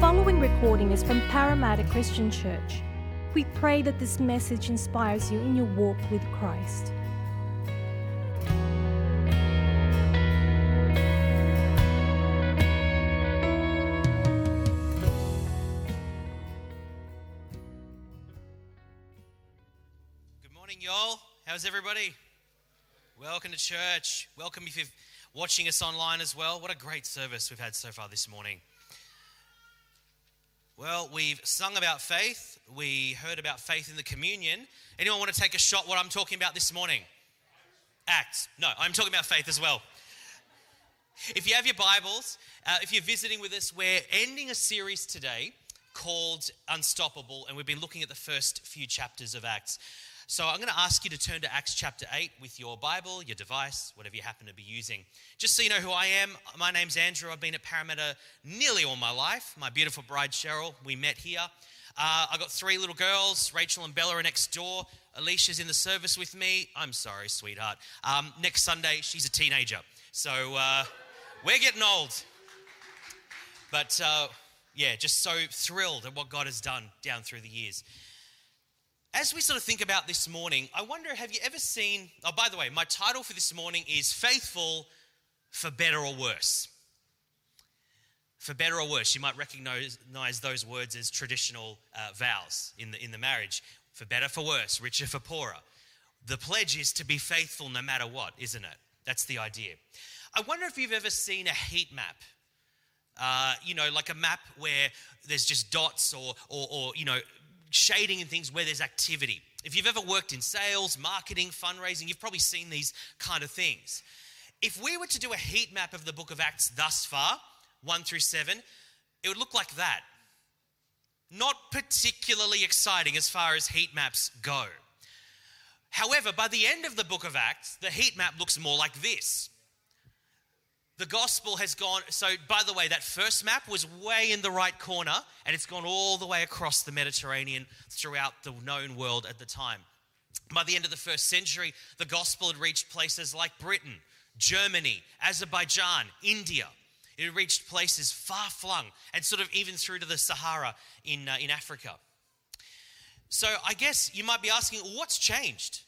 following recording is from Parramatta Christian Church. We pray that this message inspires you in your walk with Christ. Good morning, y'all. How's everybody? Welcome to church. Welcome if you're watching us online as well. What a great service we've had so far this morning. Well, we've sung about faith. We heard about faith in the communion. Anyone want to take a shot what I'm talking about this morning? Acts. No, I'm talking about faith as well. If you have your Bibles, uh, if you're visiting with us, we're ending a series today called Unstoppable, and we've been looking at the first few chapters of Acts. So I'm going to ask you to turn to Acts chapter 8 with your Bible, your device, whatever you happen to be using. Just so you know who I am, my name's Andrew. I've been at Parramatta nearly all my life. My beautiful bride Cheryl, we met here. Uh, I got three little girls. Rachel and Bella are next door. Alicia's in the service with me. I'm sorry, sweetheart. Um, next Sunday, she's a teenager. So uh, we're getting old. But uh, yeah, just so thrilled at what God has done down through the years as we sort of think about this morning, I wonder have you ever seen? Oh, by the way, my title for this morning is Faithful for Better or Worse. For better or worse, you might recognize those words as traditional uh, vows in the, in the marriage. For better, for worse, richer, for poorer. The pledge is to be faithful no matter what, isn't it? That's the idea. I wonder if you've ever seen a heat map. Uh, you know, like a map where there's just dots or, or, or you know, shading and things where there's activity. If you've ever worked in sales, marketing, fundraising, you've probably seen these kind of things. If we were to do a heat map of the book of Acts thus far, 1 through 7, it would look like that. Not particularly exciting as far as heat maps go. However, by the end of the book of Acts, the heat map looks more like this the gospel has gone. So, by the way, that first map was way in the right corner, and it's gone all the way across the Mediterranean throughout the known world at the time. By the end of the first century, the gospel had reached places like Britain, Germany, Azerbaijan, India. It reached places far flung and sort of even through to the Sahara in, uh, in Africa. So, I guess you might be asking, what's changed?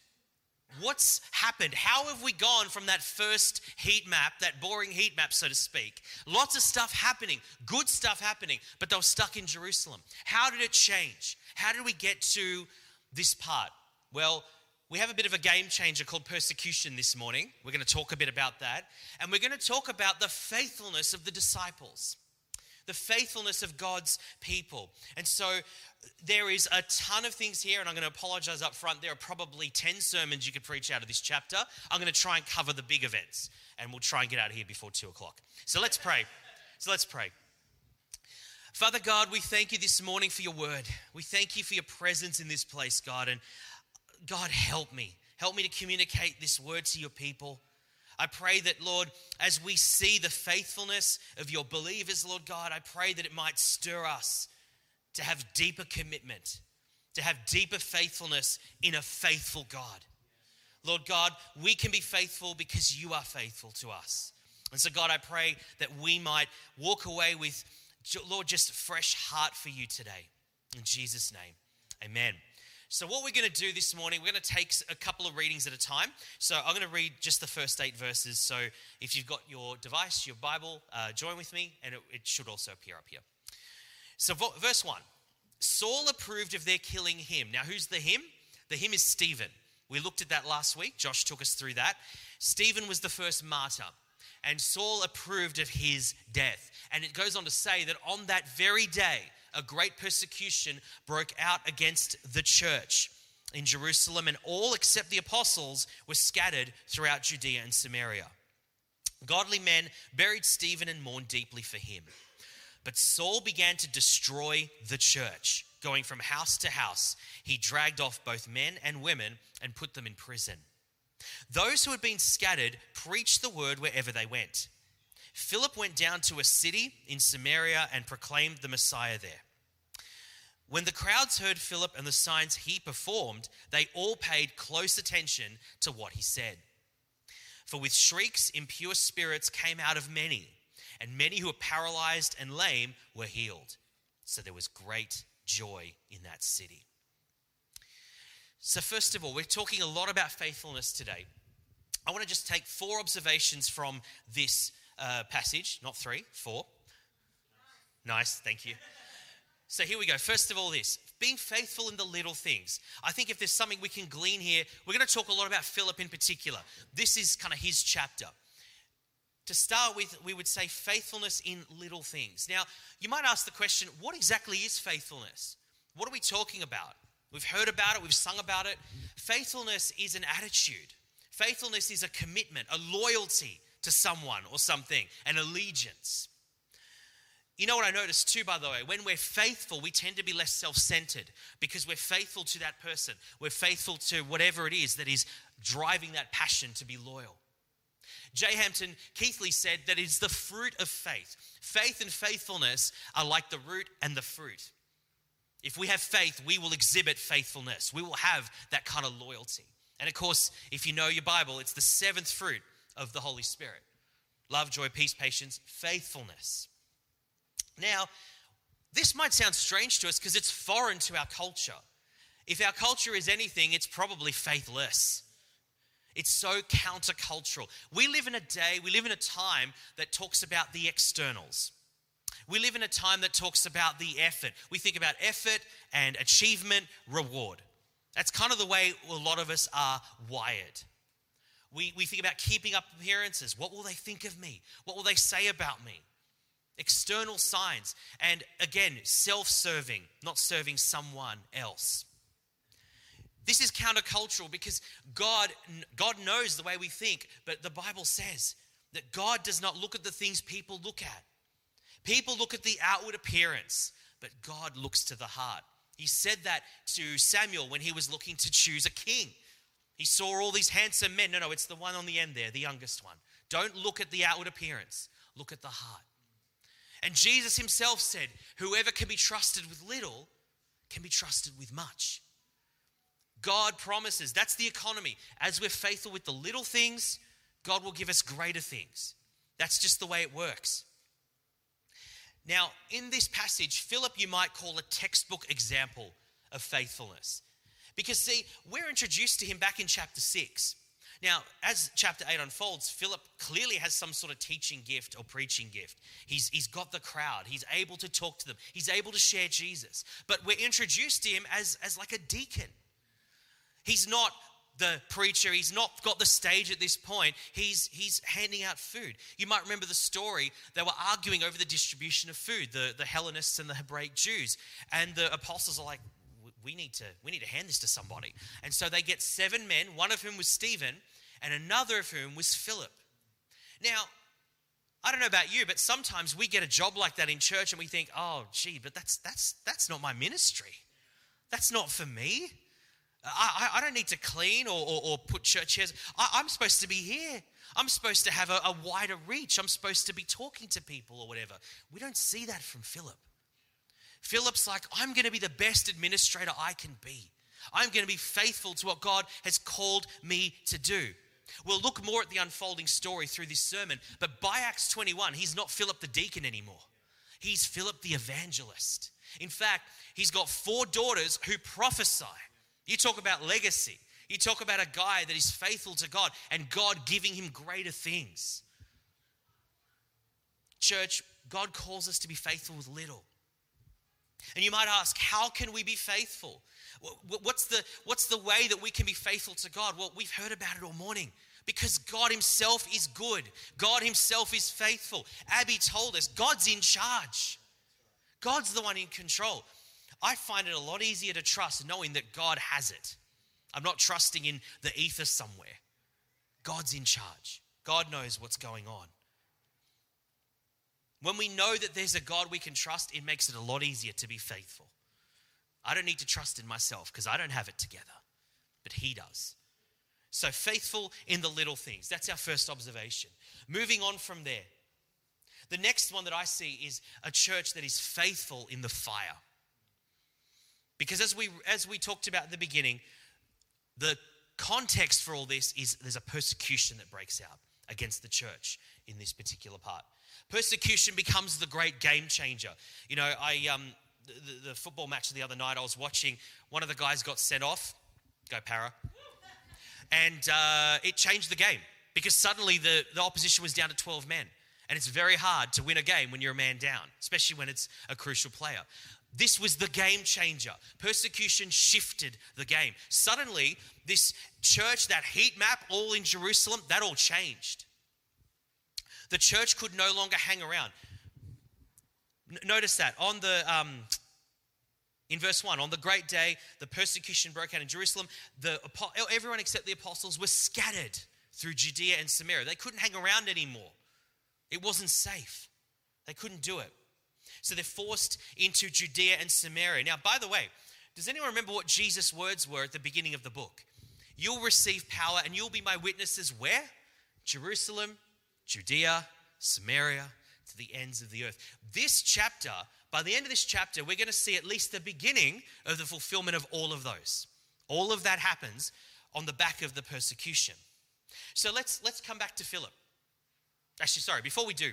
What's happened? How have we gone from that first heat map, that boring heat map, so to speak? Lots of stuff happening, good stuff happening, but they were stuck in Jerusalem. How did it change? How did we get to this part? Well, we have a bit of a game changer called persecution this morning. We're going to talk a bit about that. And we're going to talk about the faithfulness of the disciples, the faithfulness of God's people. And so there is a ton of things here, and I'm going to apologize up front. There are probably 10 sermons you could preach out of this chapter. I'm going to try and cover the big events, and we'll try and get out of here before 2 o'clock. So let's pray. So let's pray. Father God, we thank you this morning for your word. We thank you for your presence in this place, God. And God, help me. Help me to communicate this word to your people. I pray that, Lord, as we see the faithfulness of your believers, Lord God, I pray that it might stir us to have deeper commitment, to have deeper faithfulness in a faithful God. Lord God, we can be faithful because you are faithful to us. And so, God, I pray that we might walk away with, Lord, just a fresh heart for you today. In Jesus' name, amen. So, what we're going to do this morning, we're going to take a couple of readings at a time. So, I'm going to read just the first eight verses. So, if you've got your device, your Bible, uh, join with me, and it, it should also appear up here. So, verse 1 Saul approved of their killing him. Now, who's the him? The him is Stephen. We looked at that last week. Josh took us through that. Stephen was the first martyr, and Saul approved of his death. And it goes on to say that on that very day, a great persecution broke out against the church in Jerusalem, and all except the apostles were scattered throughout Judea and Samaria. Godly men buried Stephen and mourned deeply for him. But Saul began to destroy the church, going from house to house. He dragged off both men and women and put them in prison. Those who had been scattered preached the word wherever they went. Philip went down to a city in Samaria and proclaimed the Messiah there. When the crowds heard Philip and the signs he performed, they all paid close attention to what he said. For with shrieks, impure spirits came out of many and many who were paralyzed and lame were healed. So there was great joy in that city. So, first of all, we're talking a lot about faithfulness today. I want to just take four observations from this uh, passage, not three, four. Nice, thank you. So here we go. First of all, this being faithful in the little things. I think if there's something we can glean here, we're going to talk a lot about Philip in particular. This is kind of his chapter. To start with, we would say faithfulness in little things. Now, you might ask the question what exactly is faithfulness? What are we talking about? We've heard about it, we've sung about it. Faithfulness is an attitude, faithfulness is a commitment, a loyalty to someone or something, an allegiance. You know what I noticed too, by the way? When we're faithful, we tend to be less self centered because we're faithful to that person. We're faithful to whatever it is that is driving that passion to be loyal. J. Hampton Keathley said that it's the fruit of faith. Faith and faithfulness are like the root and the fruit. If we have faith, we will exhibit faithfulness. We will have that kind of loyalty. And of course, if you know your Bible, it's the seventh fruit of the Holy Spirit love, joy, peace, patience, faithfulness. Now, this might sound strange to us because it's foreign to our culture. If our culture is anything, it's probably faithless. It's so countercultural. We live in a day, we live in a time that talks about the externals. We live in a time that talks about the effort. We think about effort and achievement, reward. That's kind of the way a lot of us are wired. We, we think about keeping up appearances. What will they think of me? What will they say about me? External signs, and again, self serving, not serving someone else. This is countercultural because God, God knows the way we think, but the Bible says that God does not look at the things people look at. People look at the outward appearance, but God looks to the heart. He said that to Samuel when he was looking to choose a king. He saw all these handsome men. No, no, it's the one on the end there, the youngest one. Don't look at the outward appearance, look at the heart. And Jesus himself said, Whoever can be trusted with little can be trusted with much. God promises, that's the economy. As we're faithful with the little things, God will give us greater things. That's just the way it works. Now, in this passage, Philip you might call a textbook example of faithfulness. Because, see, we're introduced to him back in chapter 6. Now, as chapter 8 unfolds, Philip clearly has some sort of teaching gift or preaching gift. He's, he's got the crowd, he's able to talk to them, he's able to share Jesus. But we're introduced to him as, as like a deacon. He's not the preacher, he's not got the stage at this point. He's, he's handing out food. You might remember the story. They were arguing over the distribution of food, the, the Hellenists and the Hebraic Jews. And the apostles are like, we need to we need to hand this to somebody. And so they get seven men one of whom was stephen and another of whom was philip. Now i don't know about you but sometimes we get a job like that in church and we think oh gee but that's that's that's not my ministry. That's not for me. I, I, I don't need to clean or, or, or put church chairs. I, I'm supposed to be here. I'm supposed to have a, a wider reach. I'm supposed to be talking to people or whatever. We don't see that from philip Philip's like, I'm going to be the best administrator I can be. I'm going to be faithful to what God has called me to do. We'll look more at the unfolding story through this sermon, but by Acts 21, he's not Philip the deacon anymore. He's Philip the evangelist. In fact, he's got four daughters who prophesy. You talk about legacy. You talk about a guy that is faithful to God and God giving him greater things. Church, God calls us to be faithful with little. And you might ask, how can we be faithful? What's the, what's the way that we can be faithful to God? Well, we've heard about it all morning. Because God Himself is good, God Himself is faithful. Abby told us God's in charge, God's the one in control. I find it a lot easier to trust knowing that God has it. I'm not trusting in the ether somewhere. God's in charge, God knows what's going on. When we know that there's a God we can trust, it makes it a lot easier to be faithful. I don't need to trust in myself because I don't have it together, but He does. So, faithful in the little things. That's our first observation. Moving on from there. The next one that I see is a church that is faithful in the fire. Because as we as we talked about at the beginning, the context for all this is there's a persecution that breaks out against the church in this particular part. Persecution becomes the great game changer. You know, I um, the, the football match the other night, I was watching, one of the guys got sent off. Go, Parra. And uh, it changed the game because suddenly the, the opposition was down to 12 men. And it's very hard to win a game when you're a man down, especially when it's a crucial player. This was the game changer. Persecution shifted the game. Suddenly, this church, that heat map, all in Jerusalem, that all changed. The church could no longer hang around. Notice that on the um, in verse 1 on the great day the persecution broke out in jerusalem the, everyone except the apostles were scattered through judea and samaria. They couldn't hang around anymore. It wasn't safe. They couldn't do it. So they're forced into judea and samaria. Now by the way does anyone remember what jesus words were at the beginning of the book? You'll receive power and you'll be my witnesses where? Jerusalem judea samaria to the ends of the earth. This chapter, by the end of this chapter, we're going to see at least the beginning of the fulfillment of all of those. All of that happens on the back of the persecution. So let's let's come back to Philip. Actually, sorry, before we do,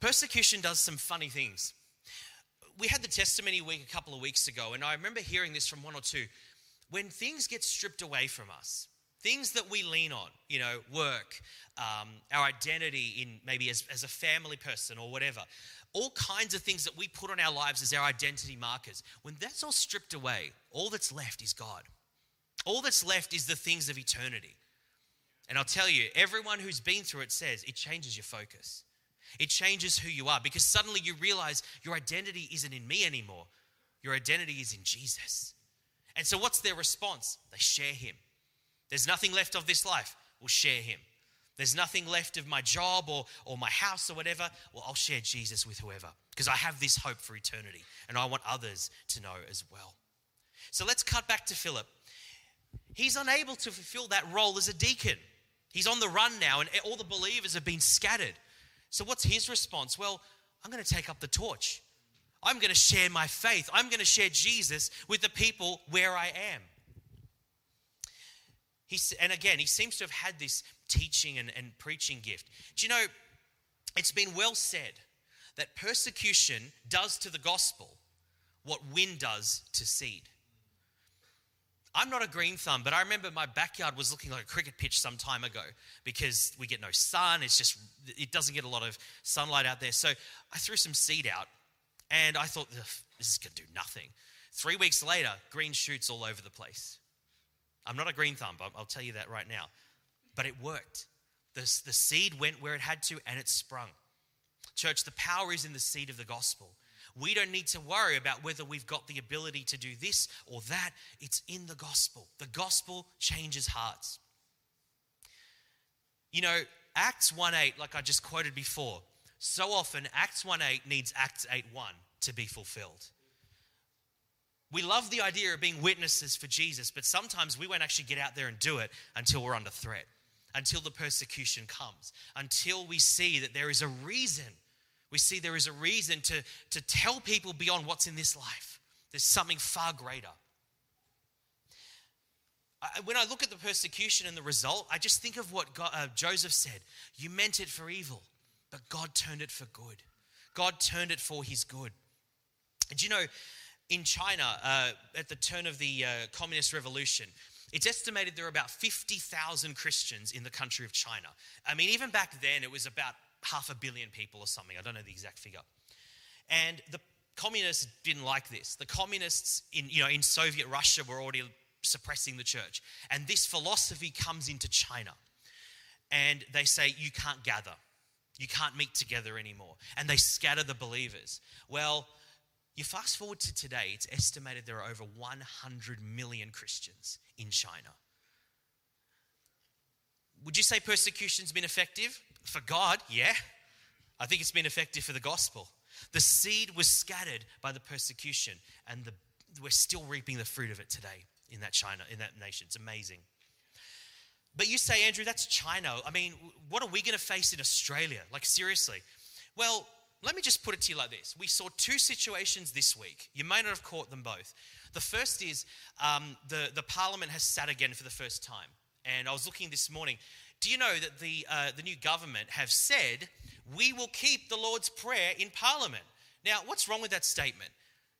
persecution does some funny things. We had the testimony week a couple of weeks ago, and I remember hearing this from one or two. When things get stripped away from us, things that we lean on, you know, work, um, our identity in maybe as, as a family person or whatever, all kinds of things that we put on our lives as our identity markers. When that's all stripped away, all that's left is God. All that's left is the things of eternity. And I'll tell you, everyone who's been through it says it changes your focus. It changes who you are because suddenly you realize your identity isn't in me anymore. Your identity is in Jesus. And so, what's their response? They share Him. There's nothing left of this life. We'll share him. There's nothing left of my job or, or my house or whatever. Well, I'll share Jesus with whoever because I have this hope for eternity and I want others to know as well. So let's cut back to Philip. He's unable to fulfill that role as a deacon. He's on the run now and all the believers have been scattered. So what's his response? Well, I'm going to take up the torch. I'm going to share my faith. I'm going to share Jesus with the people where I am. He's, and again, he seems to have had this teaching and, and preaching gift. Do you know, it's been well said that persecution does to the gospel what wind does to seed. I'm not a green thumb, but I remember my backyard was looking like a cricket pitch some time ago because we get no sun. It's just, it doesn't get a lot of sunlight out there. So I threw some seed out and I thought, this is going to do nothing. Three weeks later, green shoots all over the place. I'm not a green thumb, I'll tell you that right now. But it worked. The, the seed went where it had to and it sprung. Church, the power is in the seed of the gospel. We don't need to worry about whether we've got the ability to do this or that. It's in the gospel. The gospel changes hearts. You know, Acts 1 8, like I just quoted before, so often Acts 1 8 needs Acts 8 1 to be fulfilled. We love the idea of being witnesses for Jesus, but sometimes we won't actually get out there and do it until we're under threat, until the persecution comes, until we see that there is a reason. We see there is a reason to, to tell people beyond what's in this life. There's something far greater. I, when I look at the persecution and the result, I just think of what God, uh, Joseph said. You meant it for evil, but God turned it for good. God turned it for his good. And you know, in China uh, at the turn of the uh, communist revolution. It's estimated there are about 50,000 Christians in the country of China. I mean, even back then, it was about half a billion people or something. I don't know the exact figure. And the communists didn't like this. The communists in, you know, in Soviet Russia were already suppressing the church. And this philosophy comes into China. And they say, you can't gather. You can't meet together anymore. And they scatter the believers. Well, you fast forward to today, it's estimated there are over 100 million Christians in China. Would you say persecution's been effective? For God, yeah. I think it's been effective for the gospel. The seed was scattered by the persecution, and the, we're still reaping the fruit of it today in that China, in that nation. It's amazing. But you say, Andrew, that's China. I mean, what are we going to face in Australia? Like, seriously. Well, let me just put it to you like this. We saw two situations this week. You may not have caught them both. The first is um, the, the parliament has sat again for the first time. And I was looking this morning. Do you know that the, uh, the new government have said, we will keep the Lord's Prayer in parliament? Now, what's wrong with that statement?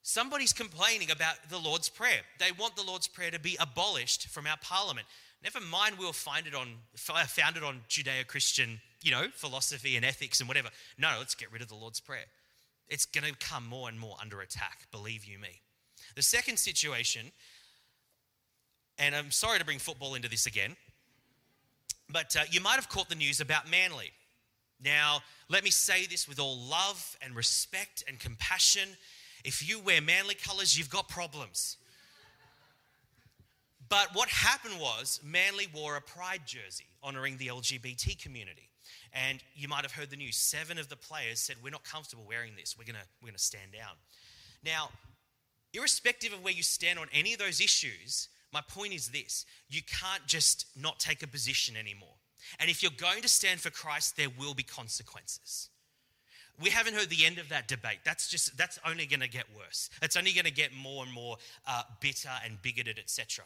Somebody's complaining about the Lord's Prayer. They want the Lord's Prayer to be abolished from our parliament. Never mind, we'll find it on, found it on Judeo Christian, you know, philosophy and ethics and whatever. No, let's get rid of the Lord's Prayer. It's going to come more and more under attack, believe you me. The second situation, and I'm sorry to bring football into this again, but uh, you might have caught the news about Manly. Now, let me say this with all love and respect and compassion. If you wear Manly colours, you've got problems. But what happened was Manly wore a pride jersey honouring the LGBT community. And you might have heard the news. Seven of the players said, We're not comfortable wearing this. We're going we're to stand down. Now, irrespective of where you stand on any of those issues, my point is this you can't just not take a position anymore. And if you're going to stand for Christ, there will be consequences. We haven't heard the end of that debate. That's just that's only going to get worse. It's only going to get more and more uh, bitter and bigoted, etc.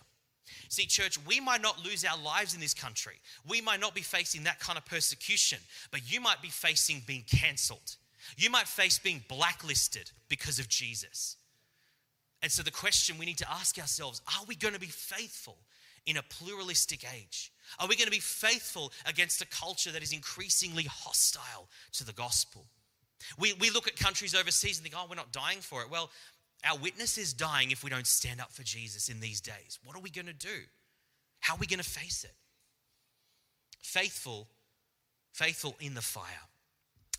See, church, we might not lose our lives in this country. We might not be facing that kind of persecution, but you might be facing being cancelled. You might face being blacklisted because of Jesus. And so the question we need to ask ourselves are we going to be faithful in a pluralistic age? Are we going to be faithful against a culture that is increasingly hostile to the gospel? We, we look at countries overseas and think, oh, we're not dying for it. Well, our witness is dying if we don't stand up for Jesus in these days. What are we going to do? How are we going to face it? Faithful, faithful in the fire.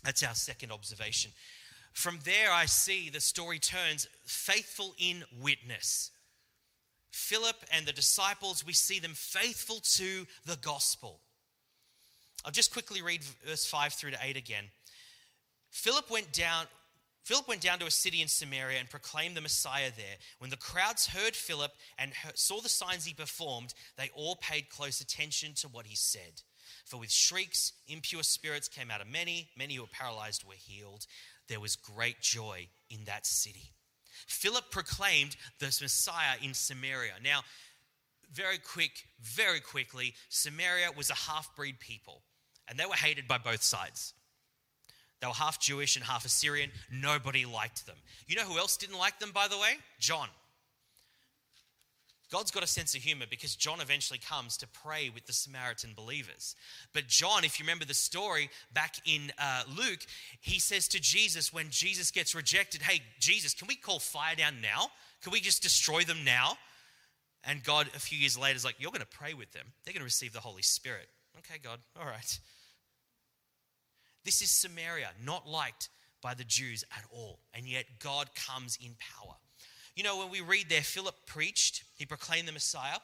That's our second observation. From there, I see the story turns faithful in witness. Philip and the disciples, we see them faithful to the gospel. I'll just quickly read verse 5 through to 8 again. Philip went down. Philip went down to a city in Samaria and proclaimed the Messiah there. When the crowds heard Philip and saw the signs he performed, they all paid close attention to what he said. For with shrieks, impure spirits came out of many. Many who were paralyzed were healed there was great joy in that city. Philip proclaimed the Messiah in Samaria. Now, very quick, very quickly, Samaria was a half breed people, and they were hated by both sides. They were half Jewish and half Assyrian. Nobody liked them. You know who else didn't like them, by the way? John. God's got a sense of humor because John eventually comes to pray with the Samaritan believers. But John, if you remember the story back in uh, Luke, he says to Jesus when Jesus gets rejected, Hey, Jesus, can we call fire down now? Can we just destroy them now? And God, a few years later, is like, You're going to pray with them. They're going to receive the Holy Spirit. Okay, God, all right. This is Samaria, not liked by the Jews at all. And yet God comes in power. You know, when we read there, Philip preached, he proclaimed the Messiah.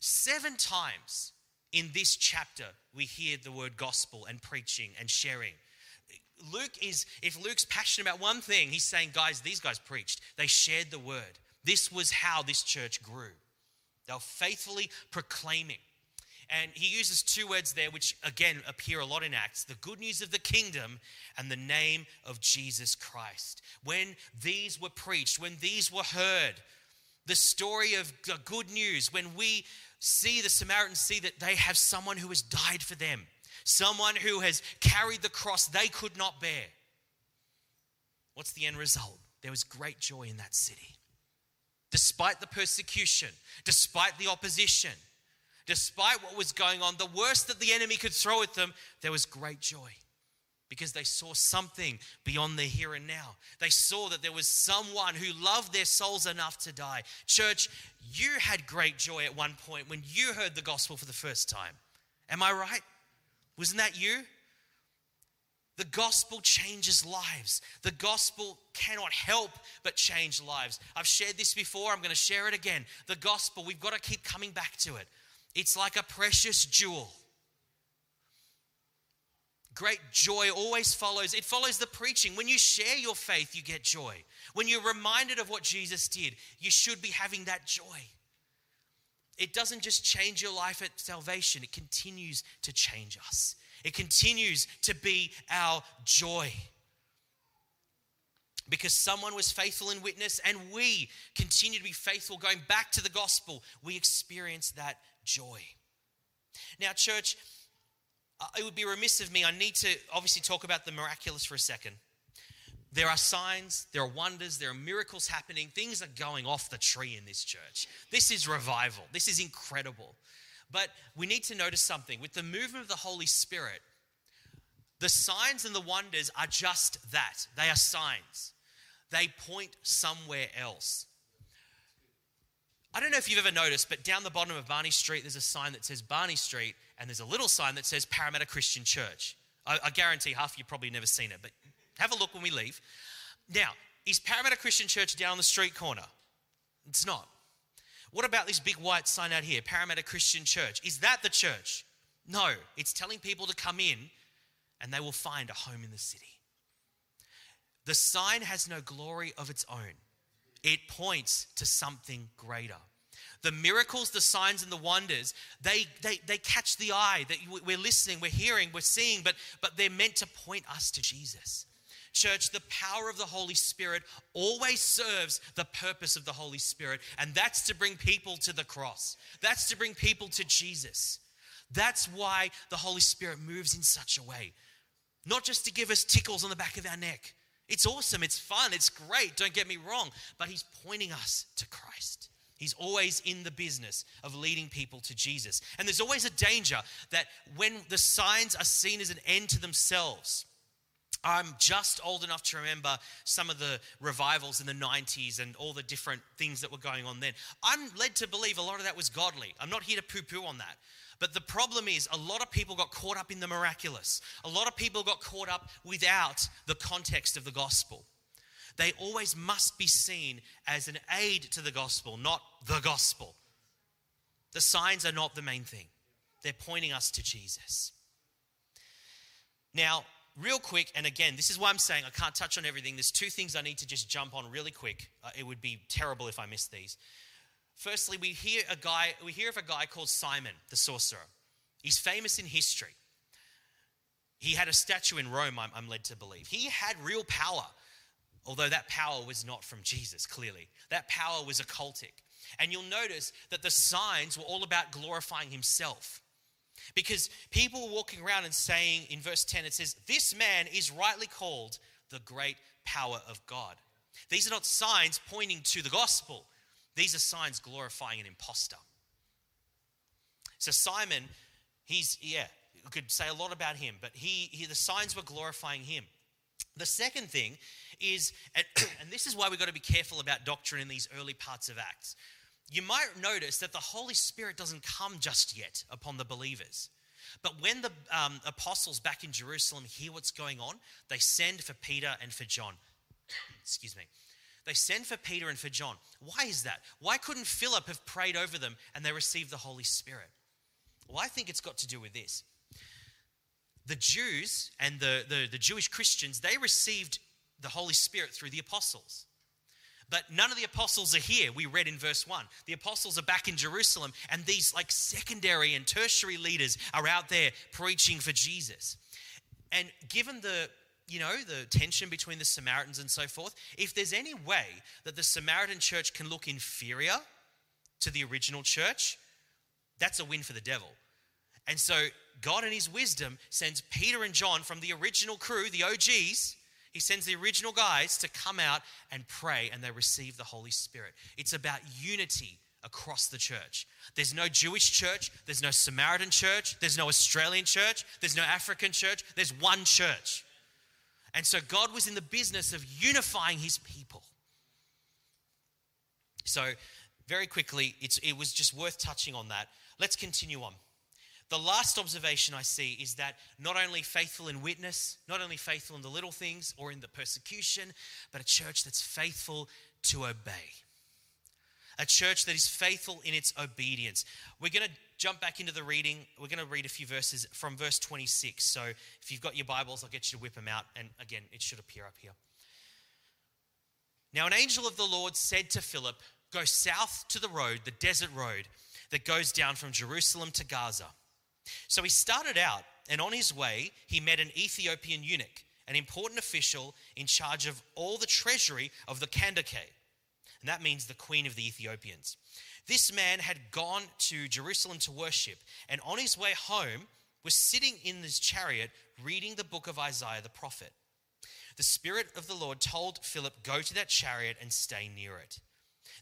Seven times in this chapter, we hear the word gospel and preaching and sharing. Luke is, if Luke's passionate about one thing, he's saying, guys, these guys preached. They shared the word. This was how this church grew. They were faithfully proclaiming. And he uses two words there, which again appear a lot in Acts the good news of the kingdom and the name of Jesus Christ. When these were preached, when these were heard, the story of the good news, when we see the Samaritans see that they have someone who has died for them, someone who has carried the cross they could not bear. What's the end result? There was great joy in that city. Despite the persecution, despite the opposition, despite what was going on, the worst that the enemy could throw at them, there was great joy because they saw something beyond the here and now. They saw that there was someone who loved their souls enough to die. Church, you had great joy at one point when you heard the gospel for the first time. Am I right? Wasn't that you? The gospel changes lives. The gospel cannot help but change lives. I've shared this before, I'm going to share it again. The gospel, we've got to keep coming back to it. It's like a precious jewel. Great joy always follows. It follows the preaching. When you share your faith, you get joy. When you're reminded of what Jesus did, you should be having that joy. It doesn't just change your life at salvation, it continues to change us. It continues to be our joy. Because someone was faithful in witness and we continue to be faithful going back to the gospel, we experience that joy. Now, church, uh, it would be remiss of me. I need to obviously talk about the miraculous for a second. There are signs, there are wonders, there are miracles happening. Things are going off the tree in this church. This is revival. This is incredible. But we need to notice something. With the movement of the Holy Spirit, the signs and the wonders are just that they are signs, they point somewhere else. I don't know if you've ever noticed, but down the bottom of Barney Street, there's a sign that says Barney Street, and there's a little sign that says Parramatta Christian Church. I, I guarantee half of you probably never seen it, but have a look when we leave. Now, is Parramatta Christian Church down the street corner? It's not. What about this big white sign out here, Parramatta Christian Church? Is that the church? No, it's telling people to come in and they will find a home in the city. The sign has no glory of its own, it points to something greater. The miracles, the signs, and the wonders, they, they, they catch the eye that we're listening, we're hearing, we're seeing, but, but they're meant to point us to Jesus. Church, the power of the Holy Spirit always serves the purpose of the Holy Spirit, and that's to bring people to the cross. That's to bring people to Jesus. That's why the Holy Spirit moves in such a way. Not just to give us tickles on the back of our neck. It's awesome, it's fun, it's great, don't get me wrong, but He's pointing us to Christ. He's always in the business of leading people to Jesus. And there's always a danger that when the signs are seen as an end to themselves, I'm just old enough to remember some of the revivals in the 90s and all the different things that were going on then. I'm led to believe a lot of that was godly. I'm not here to poo poo on that. But the problem is, a lot of people got caught up in the miraculous. A lot of people got caught up without the context of the gospel. They always must be seen as an aid to the gospel, not the gospel. The signs are not the main thing, they're pointing us to Jesus. Now, real quick, and again, this is why I'm saying I can't touch on everything. There's two things I need to just jump on really quick. Uh, it would be terrible if I missed these. Firstly, we hear a guy, we hear of a guy called Simon the sorcerer. He's famous in history. He had a statue in Rome, I'm, I'm led to believe. He had real power, although that power was not from Jesus, clearly. That power was occultic. And you'll notice that the signs were all about glorifying himself. Because people were walking around and saying, in verse 10, it says, This man is rightly called the great power of God. These are not signs pointing to the gospel, these are signs glorifying an impostor. So, Simon, he's, yeah, we could say a lot about him, but he, he the signs were glorifying him. The second thing is, and, this is why we've got to be careful about doctrine in these early parts of Acts you might notice that the Holy Spirit doesn't come just yet upon the believers. But when the um, apostles back in Jerusalem hear what's going on, they send for Peter and for John. Excuse me. They send for Peter and for John. Why is that? Why couldn't Philip have prayed over them and they received the Holy Spirit? Well, I think it's got to do with this. The Jews and the, the, the Jewish Christians, they received the Holy Spirit through the apostles. But none of the apostles are here, we read in verse 1. The apostles are back in Jerusalem, and these like secondary and tertiary leaders are out there preaching for Jesus. And given the you know, the tension between the Samaritans and so forth, if there's any way that the Samaritan church can look inferior to the original church, that's a win for the devil. And so God, in his wisdom, sends Peter and John from the original crew, the OGs, he sends the original guys to come out and pray, and they receive the Holy Spirit. It's about unity across the church. There's no Jewish church, there's no Samaritan church, there's no Australian church, there's no African church, there's one church. And so God was in the business of unifying his people. So, very quickly, it was just worth touching on that. Let's continue on. The last observation I see is that not only faithful in witness, not only faithful in the little things or in the persecution, but a church that's faithful to obey. A church that is faithful in its obedience. We're going to jump back into the reading. We're going to read a few verses from verse 26. So if you've got your Bibles, I'll get you to whip them out. And again, it should appear up here. Now, an angel of the Lord said to Philip, Go south to the road, the desert road that goes down from Jerusalem to Gaza. So he started out, and on his way, he met an Ethiopian eunuch, an important official in charge of all the treasury of the Kandake. And that means the queen of the Ethiopians. This man had gone to Jerusalem to worship, and on his way home was sitting in his chariot reading the book of Isaiah the prophet. the Spirit of the Lord told Philip, Go to that chariot and stay near it.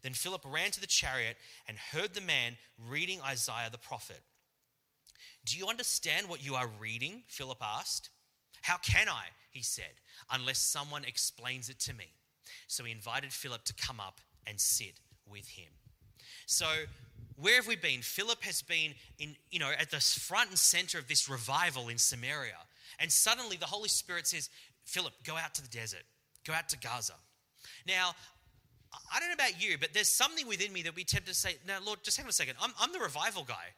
Then Philip ran to the chariot and heard the man reading Isaiah the prophet. Do you understand what you are reading? Philip asked. How can I, he said, unless someone explains it to me? So he invited Philip to come up and sit with him. So, where have we been? Philip has been in, you know, at the front and center of this revival in Samaria. And suddenly the Holy Spirit says, Philip, go out to the desert, go out to Gaza. Now, I don't know about you, but there's something within me that we tend to say, now, Lord, just hang on a second. I'm, I'm the revival guy.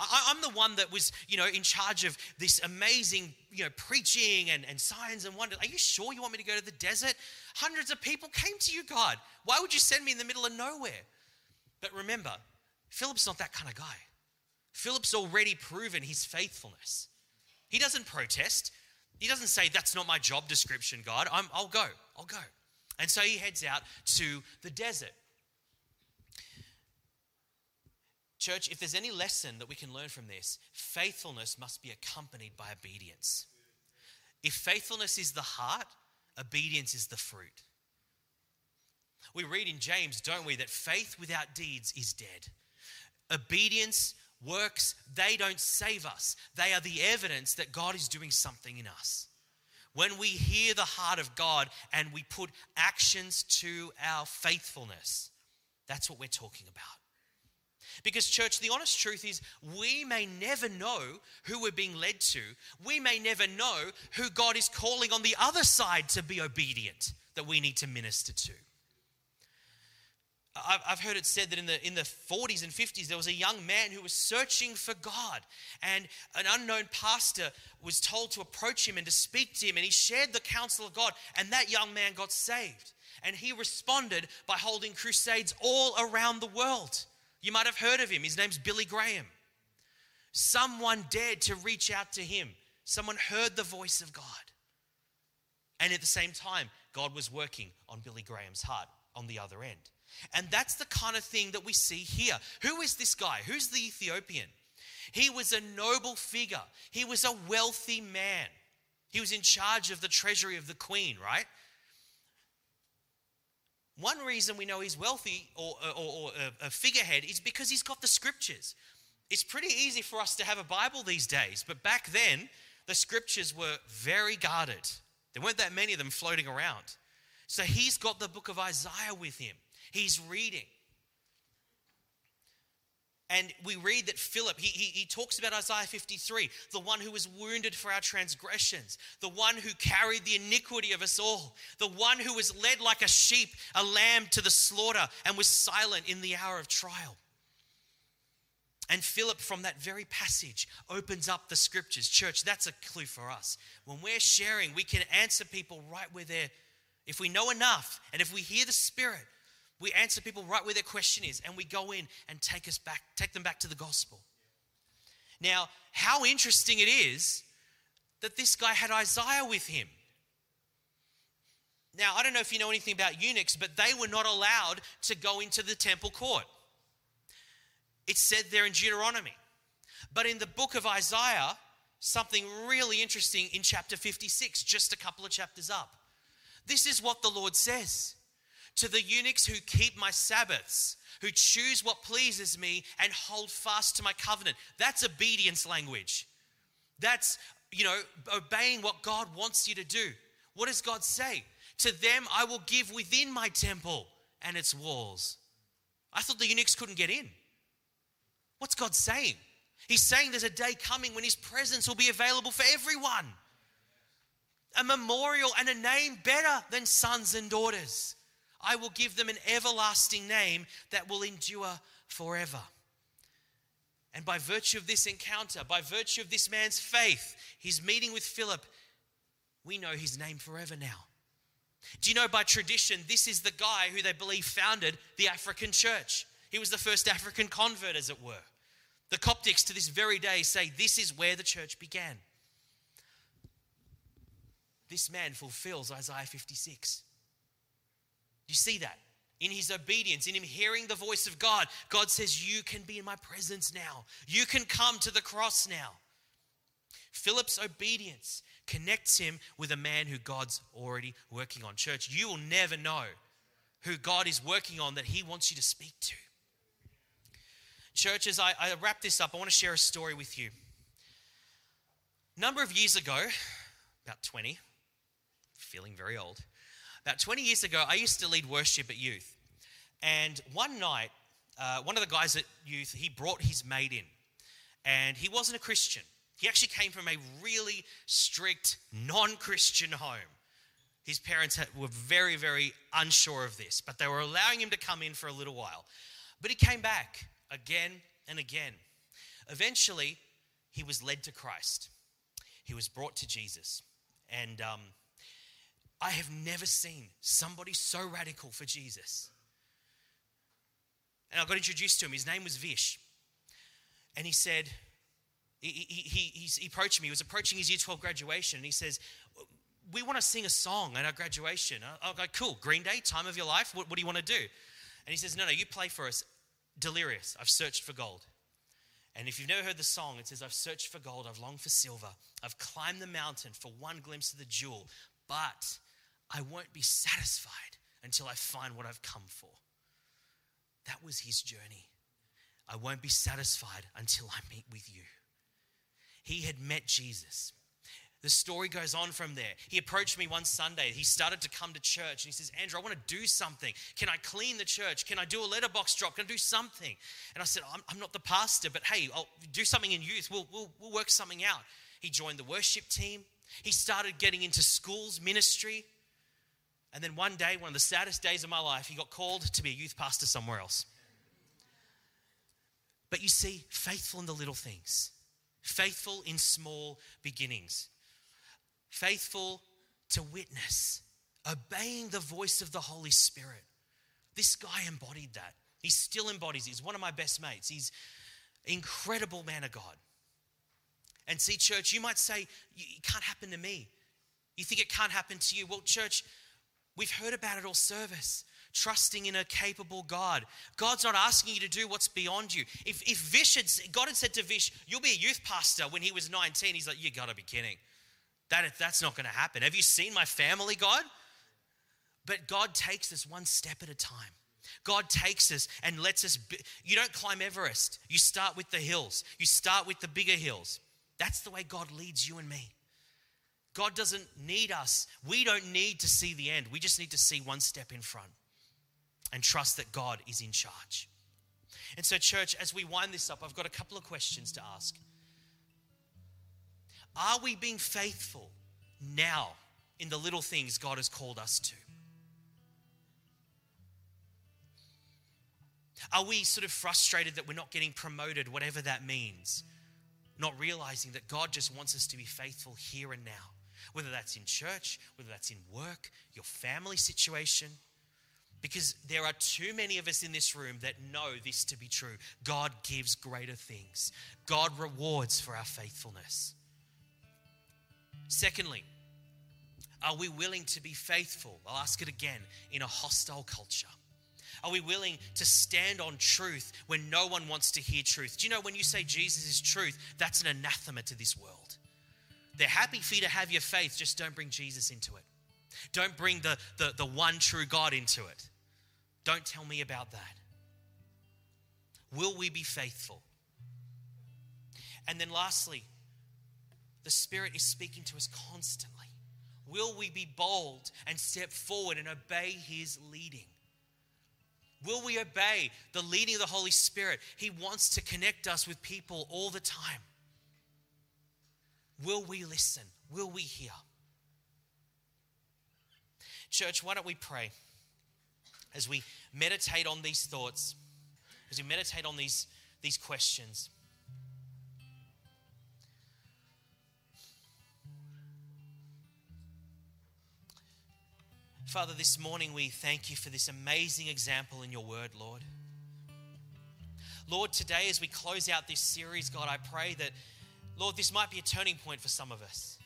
I, am the one that was, you know, in charge of this amazing, you know, preaching and, and signs and wonders. Are you sure you want me to go to the desert? Hundreds of people came to you, God. Why would you send me in the middle of nowhere? But remember, Philip's not that kind of guy. Philip's already proven his faithfulness. He doesn't protest. He doesn't say, That's not my job description, God. i will go. I'll go. And so he heads out to the desert. Church, if there's any lesson that we can learn from this, faithfulness must be accompanied by obedience. If faithfulness is the heart, obedience is the fruit. We read in James, don't we, that faith without deeds is dead. Obedience, works, they don't save us. They are the evidence that God is doing something in us. When we hear the heart of God and we put actions to our faithfulness, that's what we're talking about. Because, church, the honest truth is, we may never know who we're being led to. We may never know who God is calling on the other side to be obedient that we need to minister to. I've heard it said that in the, in the 40s and 50s, there was a young man who was searching for God. And an unknown pastor was told to approach him and to speak to him. And he shared the counsel of God. And that young man got saved. And he responded by holding crusades all around the world. You might have heard of him. His name's Billy Graham. Someone dared to reach out to him, someone heard the voice of God. And at the same time, God was working on Billy Graham's heart on the other end. And that's the kind of thing that we see here. Who is this guy? Who's the Ethiopian? He was a noble figure, he was a wealthy man. He was in charge of the treasury of the queen, right? One reason we know he's wealthy or, or, or a figurehead is because he's got the scriptures. It's pretty easy for us to have a Bible these days, but back then, the scriptures were very guarded. There weren't that many of them floating around. So he's got the book of Isaiah with him. He's reading. And we read that Philip, he, he, he, talks about Isaiah 53, the one who was wounded for our transgressions, the one who carried the iniquity of us all, the one who was led like a sheep, a lamb to the slaughter, and was silent in the hour of trial. And Philip, from that very passage, opens up the scriptures. Church, that's a clue for us. When we're sharing, we can answer people right where they're, if we know enough, and if we hear the Spirit, we answer people right where their question is, and we go in and take us back, take them back to the gospel. Now, how interesting it is that this guy had Isaiah with him. Now, I don't know if you know anything about eunuchs, but they were not allowed to go into the temple court. It's said there in Deuteronomy. But in the book of Isaiah, something really interesting in chapter 56, just a couple of chapters up. This is what the Lord says to the eunuchs who keep my Sabbaths, who choose what pleases me and hold fast to my covenant. That's obedience language. That's, you know, obeying what God wants you to do. What does God say? To them I will give within my temple and its walls. I thought the eunuchs couldn't get in. What's God saying? He's saying there's a day coming when His presence will be available for everyone. A memorial and a name better than sons and daughters. I will give them an everlasting name that will endure forever. And by virtue of this encounter, by virtue of this man's faith, his meeting with Philip, we know his name forever now. Do you know by tradition, this is the guy who they believe founded the African church? He was the first African convert, as it were. The Coptics to this very day say this is where the church began. This man fulfills Isaiah 56. You see that? In his obedience, in him hearing the voice of God, God says, You can be in my presence now. You can come to the cross now. Philip's obedience connects him with a man who God's already working on. Church, you will never know who God is working on that he wants you to speak to. Church, as I, I wrap this up, I want to share a story with you. A number of years ago, about 20, feeling very old, about 20 years ago, I used to lead worship at youth. And one night, uh, one of the guys at youth, he brought his mate in. And he wasn't a Christian. He actually came from a really strict, non Christian home. His parents had, were very, very unsure of this, but they were allowing him to come in for a little while. But he came back again and again. Eventually, he was led to Christ. He was brought to Jesus. And um, I have never seen somebody so radical for Jesus. And I got introduced to him. His name was Vish. And he said, he, he, he, he approached me. He was approaching his year 12 graduation. And he says, We want to sing a song at our graduation. I, go, Cool, Green Day, time of your life. What, what do you want to do? And he says, No, no, you play for us. Delirious. I've searched for gold. And if you've never heard the song, it says, I've searched for gold, I've longed for silver, I've climbed the mountain for one glimpse of the jewel, but I won't be satisfied until I find what I've come for. That was his journey. I won't be satisfied until I meet with you. He had met Jesus. The story goes on from there. He approached me one Sunday. He started to come to church and he says, Andrew, I want to do something. Can I clean the church? Can I do a letterbox drop? Can I do something? And I said, I'm, I'm not the pastor, but hey, I'll do something in youth. We'll, we'll, we'll work something out. He joined the worship team. He started getting into schools, ministry. And then one day, one of the saddest days of my life, he got called to be a youth pastor somewhere else. But you see, faithful in the little things, faithful in small beginnings faithful to witness, obeying the voice of the Holy Spirit. This guy embodied that. He still embodies it. He's one of my best mates. He's incredible man of God. And see, church, you might say, it can't happen to me. You think it can't happen to you. Well, church, we've heard about it all service. Trusting in a capable God. God's not asking you to do what's beyond you. If, if Vish had, God had said to Vish, You'll be a youth pastor when he was 19, he's like, You gotta be kidding. That, that's not to happen. Have you seen my family, God? But God takes us one step at a time. God takes us and lets us. Be, you don't climb Everest. You start with the hills. You start with the bigger hills. That's the way God leads you and me. God doesn't need us. We don't need to see the end. We just need to see one step in front and trust that God is in charge. And so, church, as we wind this up, I've got a couple of questions to ask. Are we being faithful now in the little things God has called us to? Are we sort of frustrated that we're not getting promoted, whatever that means? Not realizing that God just wants us to be faithful here and now, whether that's in church, whether that's in work, your family situation. Because there are too many of us in this room that know this to be true. God gives greater things, God rewards for our faithfulness. Secondly, are we willing to be faithful? I'll ask it again in a hostile culture. Are we willing to stand on truth when no one wants to hear truth? Do you know when you say Jesus is truth, that's an anathema to this world? They're happy for you to have your faith, just don't bring Jesus into it. Don't bring the, the, the one true God into it. Don't tell me about that. Will we be faithful? And then lastly, the Spirit is speaking to us constantly. Will we be bold and step forward and obey His leading? Will we obey the leading of the Holy Spirit? He wants to connect us with people all the time. Will we listen? Will we hear? Church, why don't we pray as we meditate on these thoughts, as we meditate on these, these questions? Father, this morning we thank you for this amazing example in your word, Lord. Lord, today as we close out this series, God, I pray that, Lord, this might be a turning point for some of us.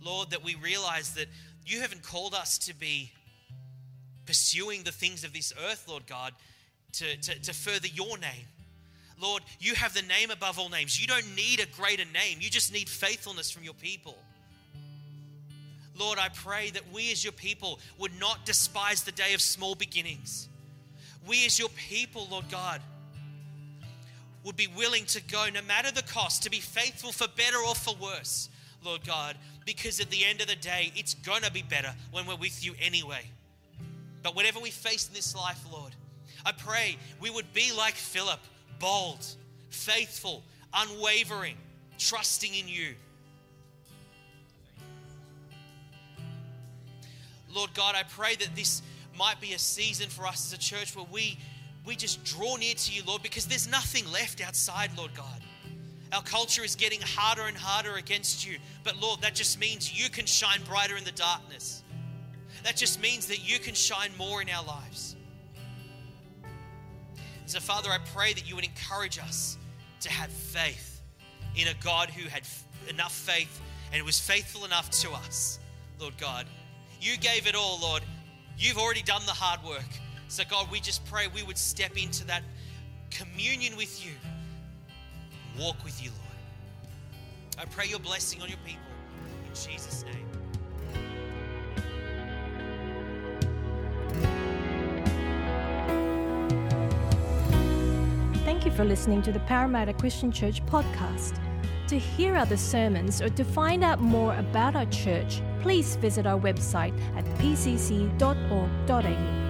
Lord, that we realize that you haven't called us to be pursuing the things of this earth, Lord God, to, to, to further your name. Lord, you have the name above all names. You don't need a greater name, you just need faithfulness from your people. Lord, I pray that we as your people would not despise the day of small beginnings. We as your people, Lord God, would be willing to go no matter the cost, to be faithful for better or for worse, Lord God, because at the end of the day, it's going to be better when we're with you anyway. But whatever we face in this life, Lord, I pray we would be like Philip, bold, faithful, unwavering, trusting in you. Lord God, I pray that this might be a season for us as a church where we, we just draw near to you, Lord, because there's nothing left outside, Lord God. Our culture is getting harder and harder against you. But Lord, that just means you can shine brighter in the darkness. That just means that you can shine more in our lives. So, Father, I pray that you would encourage us to have faith in a God who had enough faith and was faithful enough to us, Lord God. You gave it all, Lord. You've already done the hard work. So, God, we just pray we would step into that communion with you, walk with you, Lord. I pray your blessing on your people in Jesus' name. Thank you for listening to the Parramatta Christian Church podcast. To hear other sermons or to find out more about our church, please visit our website at pcc.org.au.